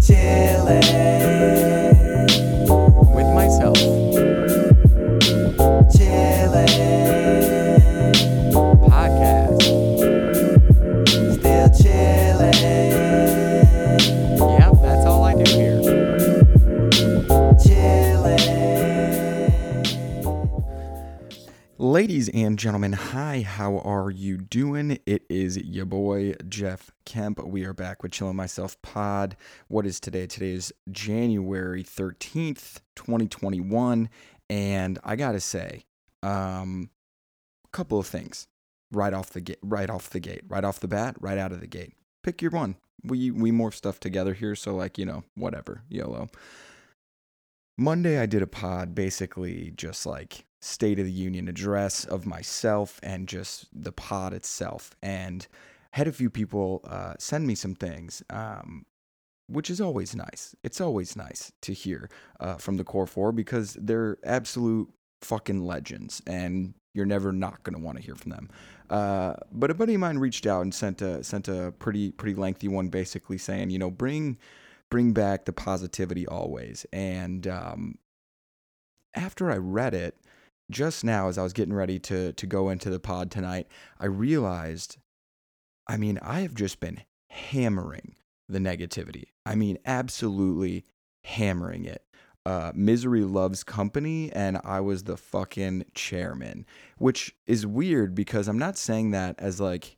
Chillin', Ladies and gentlemen, hi, how are you doing? It is your boy Jeff Kemp. We are back with Chillin' Myself Pod. What is today? Today is January 13th, 2021. And I gotta say, um, a couple of things right off the gate, right off the gate, right off the bat, right out of the gate. Pick your one. We we morph stuff together here, so like you know, whatever, YOLO. Monday, I did a pod basically just like State of the Union address of myself and just the pod itself. And had a few people uh, send me some things, um, which is always nice. It's always nice to hear uh, from the Core Four because they're absolute fucking legends and you're never not going to want to hear from them. Uh, but a buddy of mine reached out and sent a sent a pretty pretty lengthy one, basically saying, you know, bring bring back the positivity always. And um, after I read it, just now as I was getting ready to to go into the pod tonight, I realized, I mean, I have just been hammering the negativity. I mean, absolutely hammering it. Uh, Misery loves company, and I was the fucking chairman, which is weird because I'm not saying that as like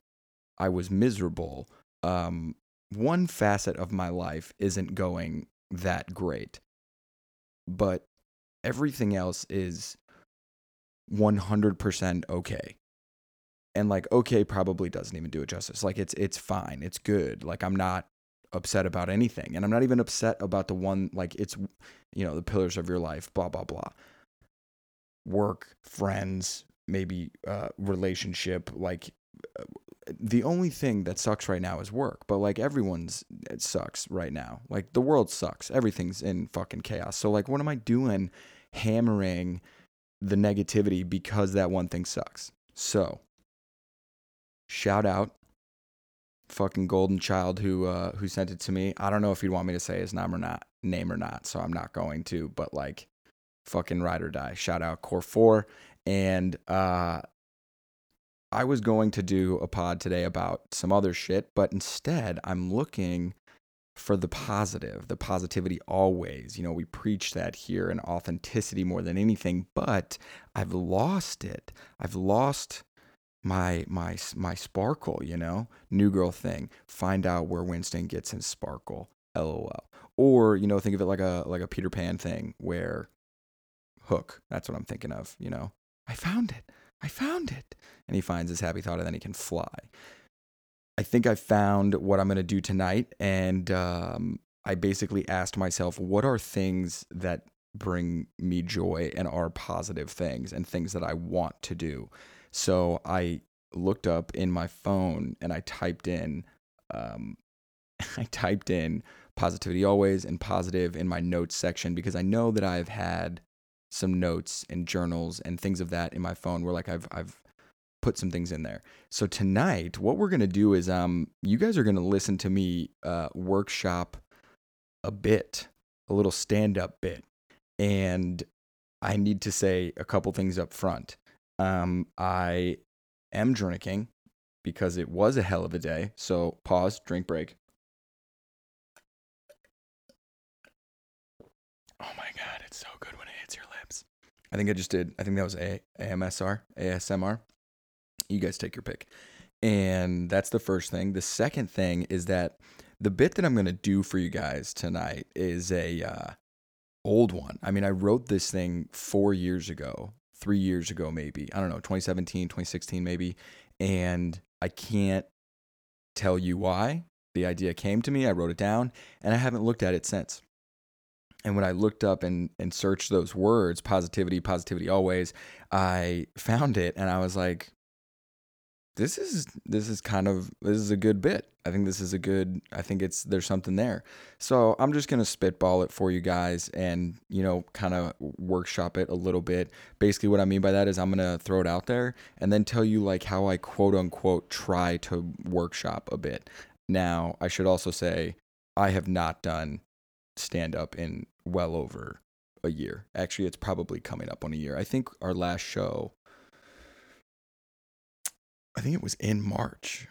I was miserable. Um, one facet of my life isn't going that great, but everything else is 100% okay. And like okay probably doesn't even do it justice. Like it's it's fine. It's good. Like I'm not upset about anything. And I'm not even upset about the one like it's you know, the pillars of your life, blah blah blah. Work, friends, maybe uh relationship, like uh, the only thing that sucks right now is work, but like everyone's it sucks right now. Like the world sucks. Everything's in fucking chaos. So like what am I doing hammering the negativity because that one thing sucks? So shout out fucking golden child who uh who sent it to me. I don't know if he'd want me to say his name or not name or not, so I'm not going to, but like fucking ride or die. Shout out Core 4 and uh I was going to do a pod today about some other shit, but instead I'm looking for the positive, the positivity always. You know, we preach that here and authenticity more than anything, but I've lost it. I've lost my my my sparkle, you know? New girl thing. Find out where Winston gets his sparkle. LOL. Or, you know, think of it like a like a Peter Pan thing where hook. That's what I'm thinking of, you know. I found it. I found it. And he finds his happy thought and then he can fly. I think I found what I'm going to do tonight. And um, I basically asked myself, what are things that bring me joy and are positive things and things that I want to do? So I looked up in my phone and I typed in, um, I typed in positivity always and positive in my notes section because I know that I've had some notes and journals and things of that in my phone where like I've I've put some things in there. So tonight, what we're gonna do is um you guys are gonna listen to me uh workshop a bit, a little stand-up bit. And I need to say a couple things up front. Um I am drinking because it was a hell of a day. So pause, drink break. Oh my god, it's so good when it hits your lips. I think I just did. I think that was a AMSR, ASMR. You guys take your pick. And that's the first thing. The second thing is that the bit that I'm going to do for you guys tonight is a uh, old one. I mean, I wrote this thing 4 years ago, 3 years ago maybe. I don't know, 2017, 2016 maybe, and I can't tell you why. The idea came to me, I wrote it down, and I haven't looked at it since. And when I looked up and, and searched those words, positivity, positivity always, I found it and I was like, this is this is kind of this is a good bit. I think this is a good I think it's there's something there. So I'm just gonna spitball it for you guys and you know kind of workshop it a little bit. Basically what I mean by that is I'm gonna throw it out there and then tell you like how I quote unquote try to workshop a bit. Now I should also say I have not done stand up in well over a year. Actually it's probably coming up on a year. I think our last show think it was in March.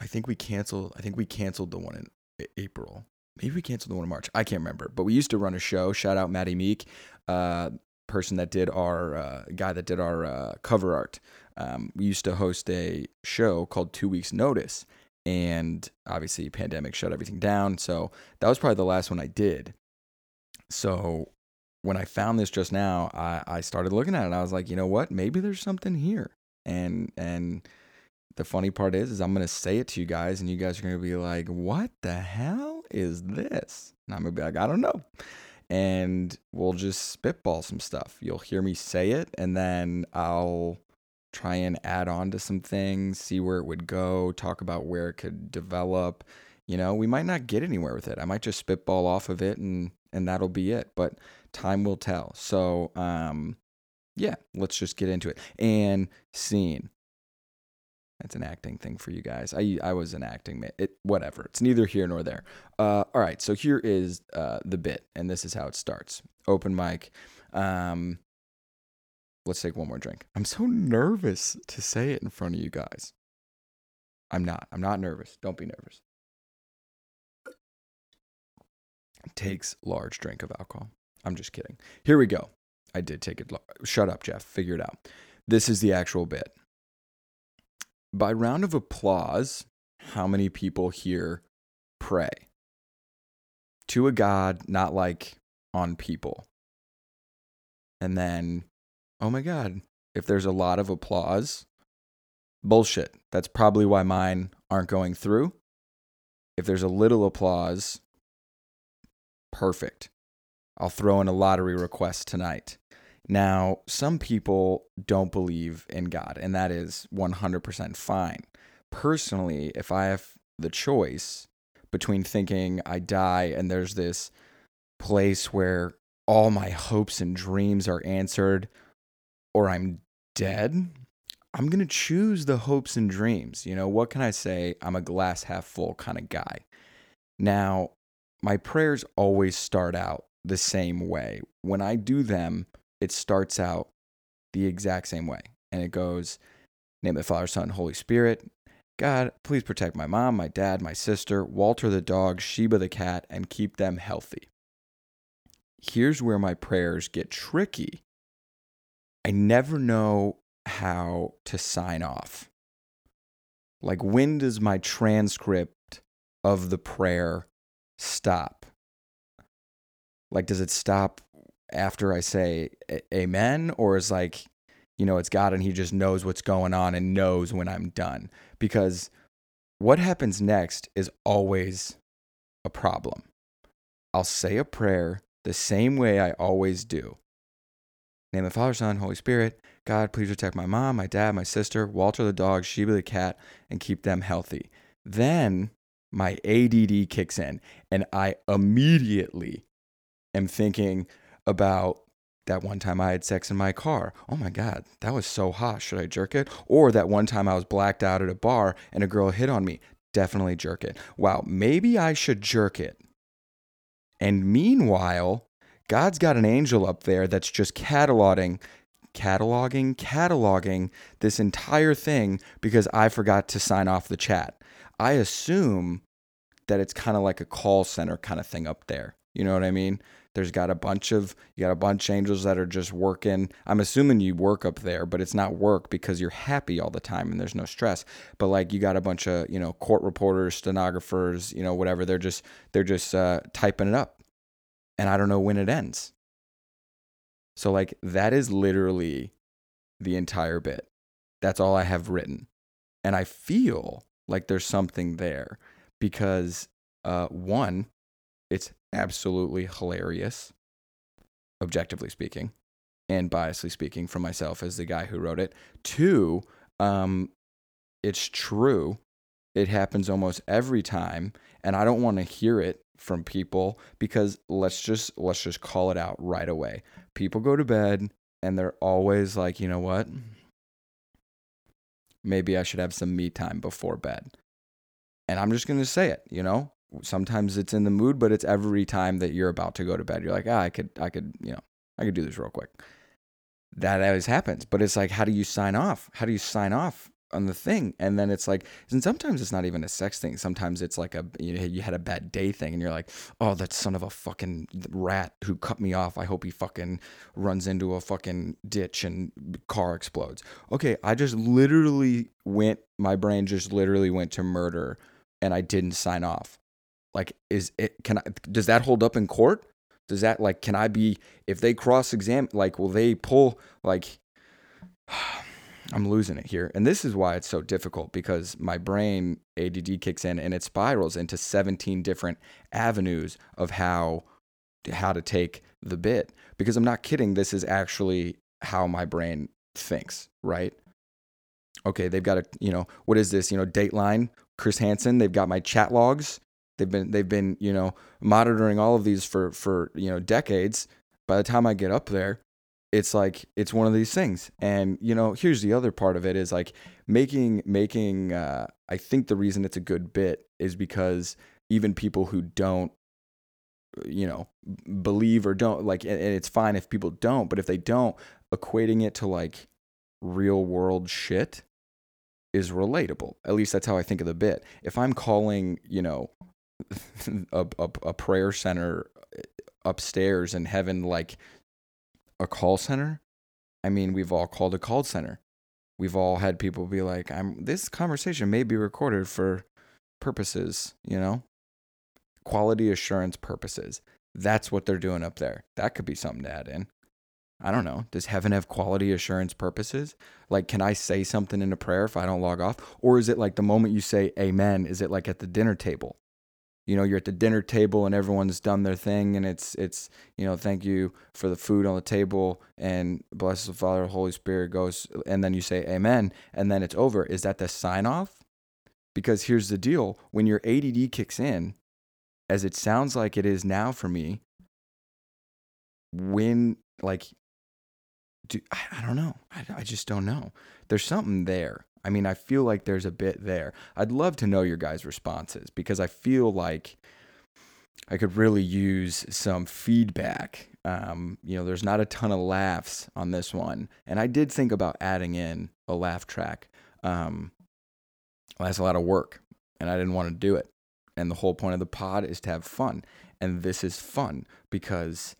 I think we canceled. I think we canceled the one in April. Maybe we canceled the one in March. I can't remember. But we used to run a show. Shout out Maddie Meek, uh, person that did our uh, guy that did our uh, cover art. Um, we used to host a show called Two Weeks Notice, and obviously pandemic shut everything down. So that was probably the last one I did. So when I found this just now, I, I started looking at it. I was like, you know what? Maybe there's something here and and the funny part is is i'm gonna say it to you guys and you guys are gonna be like what the hell is this? And i'm gonna be like i don't know. And we'll just spitball some stuff. You'll hear me say it and then i'll try and add on to some things see where it would go talk about where it could develop. You know we might not get anywhere with it. I might just spitball off of it and and that'll be it but time will tell. So um yeah, let's just get into it. And scene. That's an acting thing for you guys. I I was an acting. It whatever. It's neither here nor there. Uh, all right. So here is uh, the bit, and this is how it starts. Open mic. Um, let's take one more drink. I'm so nervous to say it in front of you guys. I'm not. I'm not nervous. Don't be nervous. Takes large drink of alcohol. I'm just kidding. Here we go. I did take it. Shut up, Jeff. Figure it out. This is the actual bit. By round of applause, how many people here pray to a God, not like on people? And then, oh my God, if there's a lot of applause, bullshit. That's probably why mine aren't going through. If there's a little applause, perfect. I'll throw in a lottery request tonight. Now, some people don't believe in God, and that is 100% fine. Personally, if I have the choice between thinking I die and there's this place where all my hopes and dreams are answered, or I'm dead, I'm going to choose the hopes and dreams. You know, what can I say? I'm a glass half full kind of guy. Now, my prayers always start out the same way. When I do them, it starts out the exact same way. And it goes, Name the Father, Son, Holy Spirit. God, please protect my mom, my dad, my sister, Walter the dog, Sheba the cat, and keep them healthy. Here's where my prayers get tricky. I never know how to sign off. Like, when does my transcript of the prayer stop? Like, does it stop after I say amen or is like, you know, it's God and he just knows what's going on and knows when I'm done. Because what happens next is always a problem. I'll say a prayer the same way I always do. Name of the Father, Son, Holy Spirit. God, please protect my mom, my dad, my sister, Walter the dog, Sheba the cat, and keep them healthy. Then my ADD kicks in, and I immediately am thinking, about that one time I had sex in my car. Oh my God, that was so hot. Should I jerk it? Or that one time I was blacked out at a bar and a girl hit on me. Definitely jerk it. Wow, maybe I should jerk it. And meanwhile, God's got an angel up there that's just cataloging, cataloging, cataloging this entire thing because I forgot to sign off the chat. I assume that it's kind of like a call center kind of thing up there. You know what I mean? There's got a bunch of you got a bunch of angels that are just working. I'm assuming you work up there, but it's not work because you're happy all the time and there's no stress. But like you got a bunch of you know court reporters, stenographers, you know whatever. They're just they're just uh, typing it up, and I don't know when it ends. So like that is literally the entire bit. That's all I have written, and I feel like there's something there because uh, one, it's absolutely hilarious, objectively speaking, and biasly speaking from myself as the guy who wrote it. Two, um, it's true. It happens almost every time, and I don't want to hear it from people because let's just let's just call it out right away. People go to bed and they're always like, "You know what? Maybe I should have some me time before bed." And I'm just going to say it, you know? Sometimes it's in the mood, but it's every time that you're about to go to bed. You're like, "Ah, I could I could, you know, I could do this real quick." That always happens, but it's like how do you sign off? How do you sign off on the thing and then it's like and sometimes it's not even a sex thing sometimes it's like a you, know, you had a bad day thing and you're like oh that son of a fucking rat who cut me off i hope he fucking runs into a fucking ditch and car explodes okay i just literally went my brain just literally went to murder and i didn't sign off like is it can i does that hold up in court does that like can i be if they cross examine like will they pull like I'm losing it here. And this is why it's so difficult because my brain ADD kicks in and it spirals into 17 different avenues of how how to take the bit because I'm not kidding this is actually how my brain thinks, right? Okay, they've got a, you know, what is this, you know, Dateline, Chris Hansen, they've got my chat logs. They've been they've been, you know, monitoring all of these for for, you know, decades. By the time I get up there, it's like it's one of these things. And you know here's the other part of it is like making making uh, i think the reason it's a good bit is because even people who don't you know believe or don't like and it's fine if people don't but if they don't equating it to like real world shit is relatable. At least that's how i think of the bit. If i'm calling you know a, a, a prayer center upstairs in heaven like a call center. I mean, we've all called a call center. We've all had people be like, "I'm this conversation may be recorded for purposes, you know, quality assurance purposes." That's what they're doing up there. That could be something to add in. I don't know. Does heaven have quality assurance purposes? Like, can I say something in a prayer if I don't log off? Or is it like the moment you say amen, is it like at the dinner table? You know you're at the dinner table and everyone's done their thing and it's it's you know thank you for the food on the table and bless the father holy spirit goes and then you say amen and then it's over. Is that the sign off? Because here's the deal. When your add kicks in as it sounds like it is now for me when like do, I, I don't know. I, I just don't know. There's something there I mean, I feel like there's a bit there. I'd love to know your guys' responses because I feel like I could really use some feedback. Um, you know, there's not a ton of laughs on this one, and I did think about adding in a laugh track. Um, well, that's a lot of work, and I didn't want to do it. And the whole point of the pod is to have fun, and this is fun because,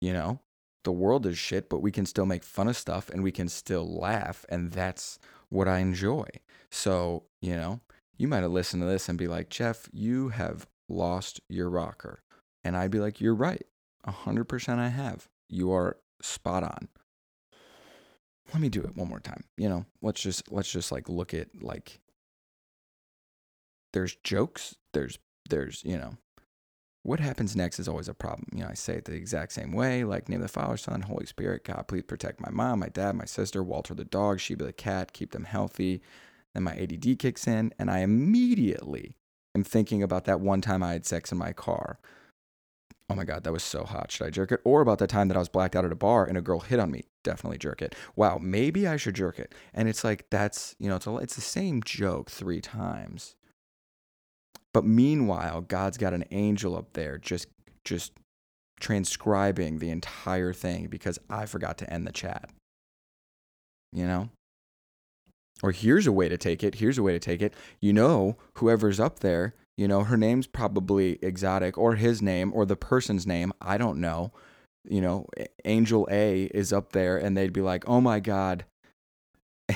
you know, the world is shit, but we can still make fun of stuff and we can still laugh, and that's what I enjoy. So, you know, you might have listened to this and be like, Jeff, you have lost your rocker. And I'd be like, you're right. 100% I have. You are spot on. Let me do it one more time. You know, let's just let's just like look at like there's jokes, there's there's, you know, what happens next is always a problem. You know, I say it the exact same way, like name the Father, Son, Holy Spirit, God, please protect my mom, my dad, my sister, Walter the dog, Sheba the cat, keep them healthy. Then my ADD kicks in, and I immediately am thinking about that one time I had sex in my car. Oh my God, that was so hot. Should I jerk it? Or about the time that I was blacked out at a bar and a girl hit on me. Definitely jerk it. Wow, maybe I should jerk it. And it's like, that's, you know, it's, a, it's the same joke three times but meanwhile, God's got an angel up there just just transcribing the entire thing because I forgot to end the chat. You know? Or here's a way to take it. Here's a way to take it. You know, whoever's up there, you know, her name's probably exotic or his name or the person's name. I don't know. You know, Angel A is up there and they'd be like, oh my God.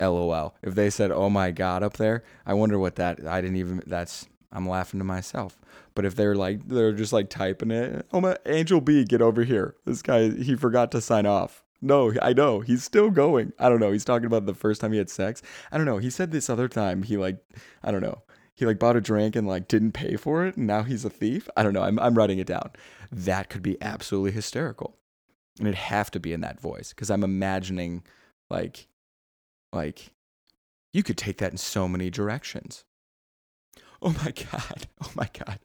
LOL. If they said, oh my God up there, I wonder what that, I didn't even, that's, I'm laughing to myself. But if they're like they're just like typing it, oh my Angel B, get over here. This guy he forgot to sign off. No, I know. He's still going. I don't know. He's talking about the first time he had sex. I don't know. He said this other time he like I don't know. He like bought a drink and like didn't pay for it and now he's a thief. I don't know. I'm I'm writing it down. That could be absolutely hysterical. And it'd have to be in that voice cuz I'm imagining like like You could take that in so many directions. Oh my God. Oh my God.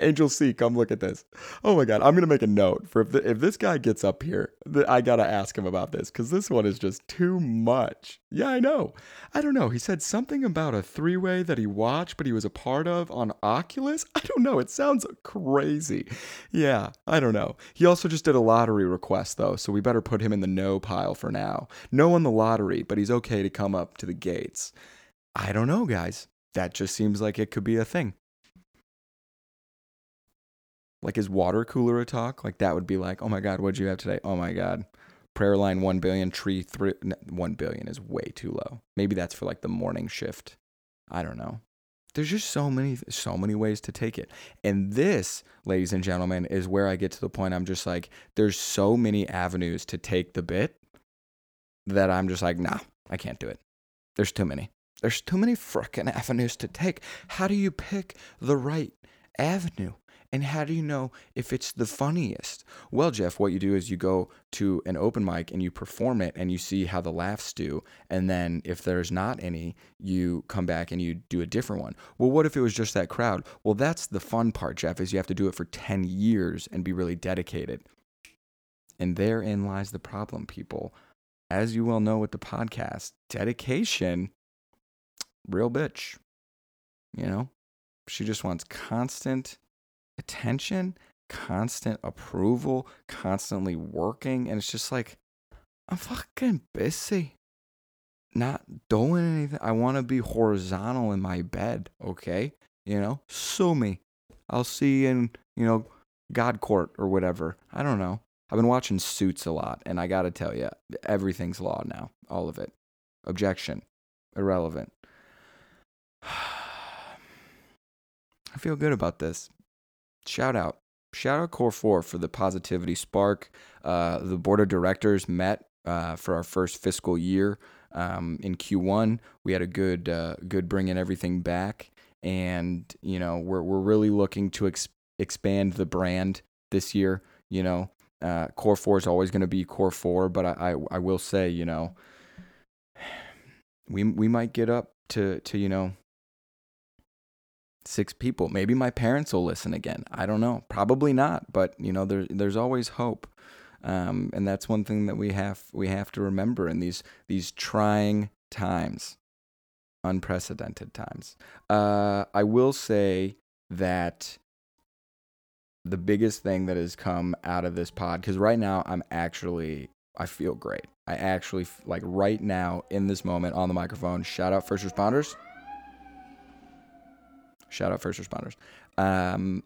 Angel C, come look at this. Oh my God. I'm going to make a note for if, the, if this guy gets up here, th- I got to ask him about this because this one is just too much. Yeah, I know. I don't know. He said something about a three way that he watched, but he was a part of on Oculus. I don't know. It sounds crazy. Yeah, I don't know. He also just did a lottery request, though, so we better put him in the no pile for now. No on the lottery, but he's okay to come up to the gates. I don't know, guys. That just seems like it could be a thing. Like is water cooler a talk? Like that would be like, oh my God, what'd you have today? Oh my God. Prayer line 1 billion, tree three, 1 billion is way too low. Maybe that's for like the morning shift. I don't know. There's just so many, so many ways to take it. And this, ladies and gentlemen, is where I get to the point I'm just like, there's so many avenues to take the bit that I'm just like, nah, I can't do it. There's too many. There's too many frickin' avenues to take. How do you pick the right avenue? And how do you know if it's the funniest? Well, Jeff, what you do is you go to an open mic and you perform it and you see how the laughs do. And then if there's not any, you come back and you do a different one. Well, what if it was just that crowd? Well, that's the fun part, Jeff, is you have to do it for 10 years and be really dedicated. And therein lies the problem, people. As you well know with the podcast, dedication, real bitch. You know, she just wants constant attention, constant approval, constantly working. And it's just like, I'm fucking busy. Not doing anything. I want to be horizontal in my bed, okay? You know, sue me. I'll see you in, you know, God court or whatever. I don't know. I've been watching Suits a lot, and I gotta tell you, everything's law now. All of it. Objection. Irrelevant. I feel good about this shout out. Shout out Core 4 for the positivity spark. Uh, the board of directors met uh, for our first fiscal year um, in Q1. We had a good, uh, good bringing everything back, and you know we're we're really looking to ex- expand the brand this year. You know, uh, Core 4 is always going to be Core 4, but I, I I will say, you know, we we might get up to to you know six people. Maybe my parents will listen again. I don't know. Probably not, but you know, there, there's always hope. Um, and that's one thing that we have we have to remember in these these trying times, unprecedented times. Uh, I will say that the biggest thing that has come out of this pod because right now I'm actually I feel great. I actually like right now in this moment on the microphone. Shout out first responders. Shout out first responders. Um,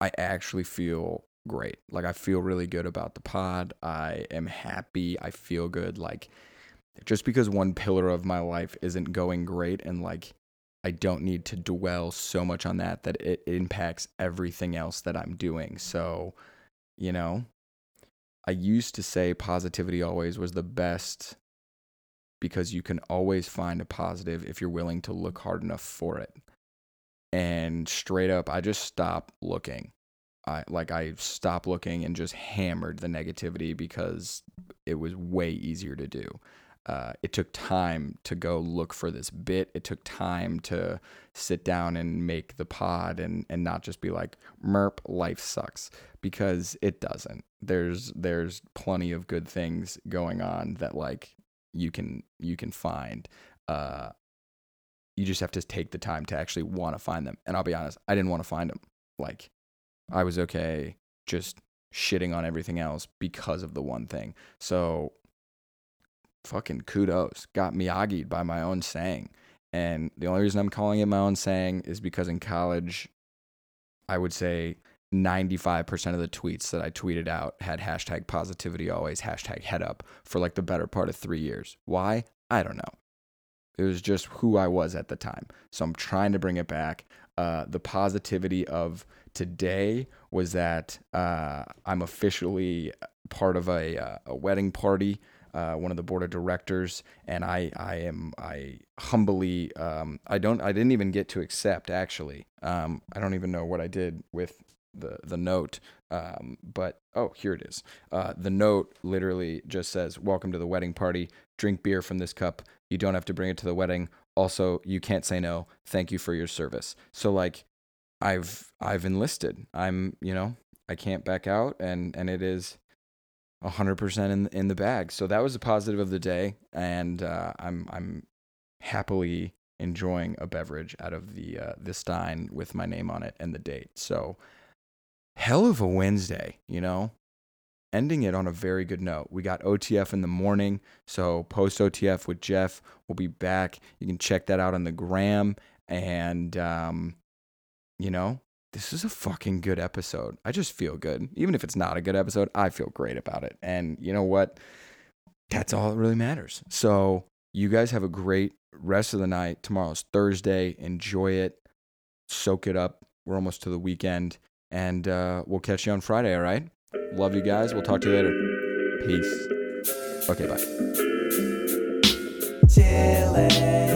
I actually feel great. Like I feel really good about the pod. I am happy. I feel good. Like just because one pillar of my life isn't going great and like I don't need to dwell so much on that that it impacts everything else that I'm doing. So, you know, I used to say positivity always was the best because you can always find a positive if you're willing to look hard enough for it and straight up i just stopped looking. I like i stopped looking and just hammered the negativity because it was way easier to do. Uh, it took time to go look for this bit. It took time to sit down and make the pod and and not just be like merp life sucks because it doesn't. There's there's plenty of good things going on that like you can you can find. Uh you just have to take the time to actually want to find them. And I'll be honest, I didn't want to find them. Like, I was okay just shitting on everything else because of the one thing. So, fucking kudos. Got Miyagi'd by my own saying. And the only reason I'm calling it my own saying is because in college, I would say 95% of the tweets that I tweeted out had hashtag positivity always, hashtag head up for like the better part of three years. Why? I don't know. It was just who I was at the time. So I'm trying to bring it back. Uh, the positivity of today was that uh, I'm officially part of a, uh, a wedding party. Uh, one of the board of directors, and I, I am, I humbly, um, I don't, I didn't even get to accept actually. Um, I don't even know what I did with the the note. Um, but oh, here it is. Uh, the note literally just says, "Welcome to the wedding party. Drink beer from this cup. You don't have to bring it to the wedding. Also, you can't say no. Thank you for your service." So like, I've I've enlisted. I'm you know I can't back out, and and it is. 100% in in the bag. So that was a positive of the day and uh, I'm I'm happily enjoying a beverage out of the uh, the stein with my name on it and the date. So hell of a Wednesday, you know. Ending it on a very good note. We got OTF in the morning, so post OTF with Jeff. We'll be back. You can check that out on the gram, and um, you know, this is a fucking good episode. I just feel good, even if it's not a good episode. I feel great about it, and you know what? That's all that really matters. So you guys have a great rest of the night. Tomorrow's Thursday. Enjoy it. Soak it up. We're almost to the weekend. And uh, we'll catch you on Friday, all right? Love you guys. We'll talk to you later. Peace. Okay, bye. Chillin'.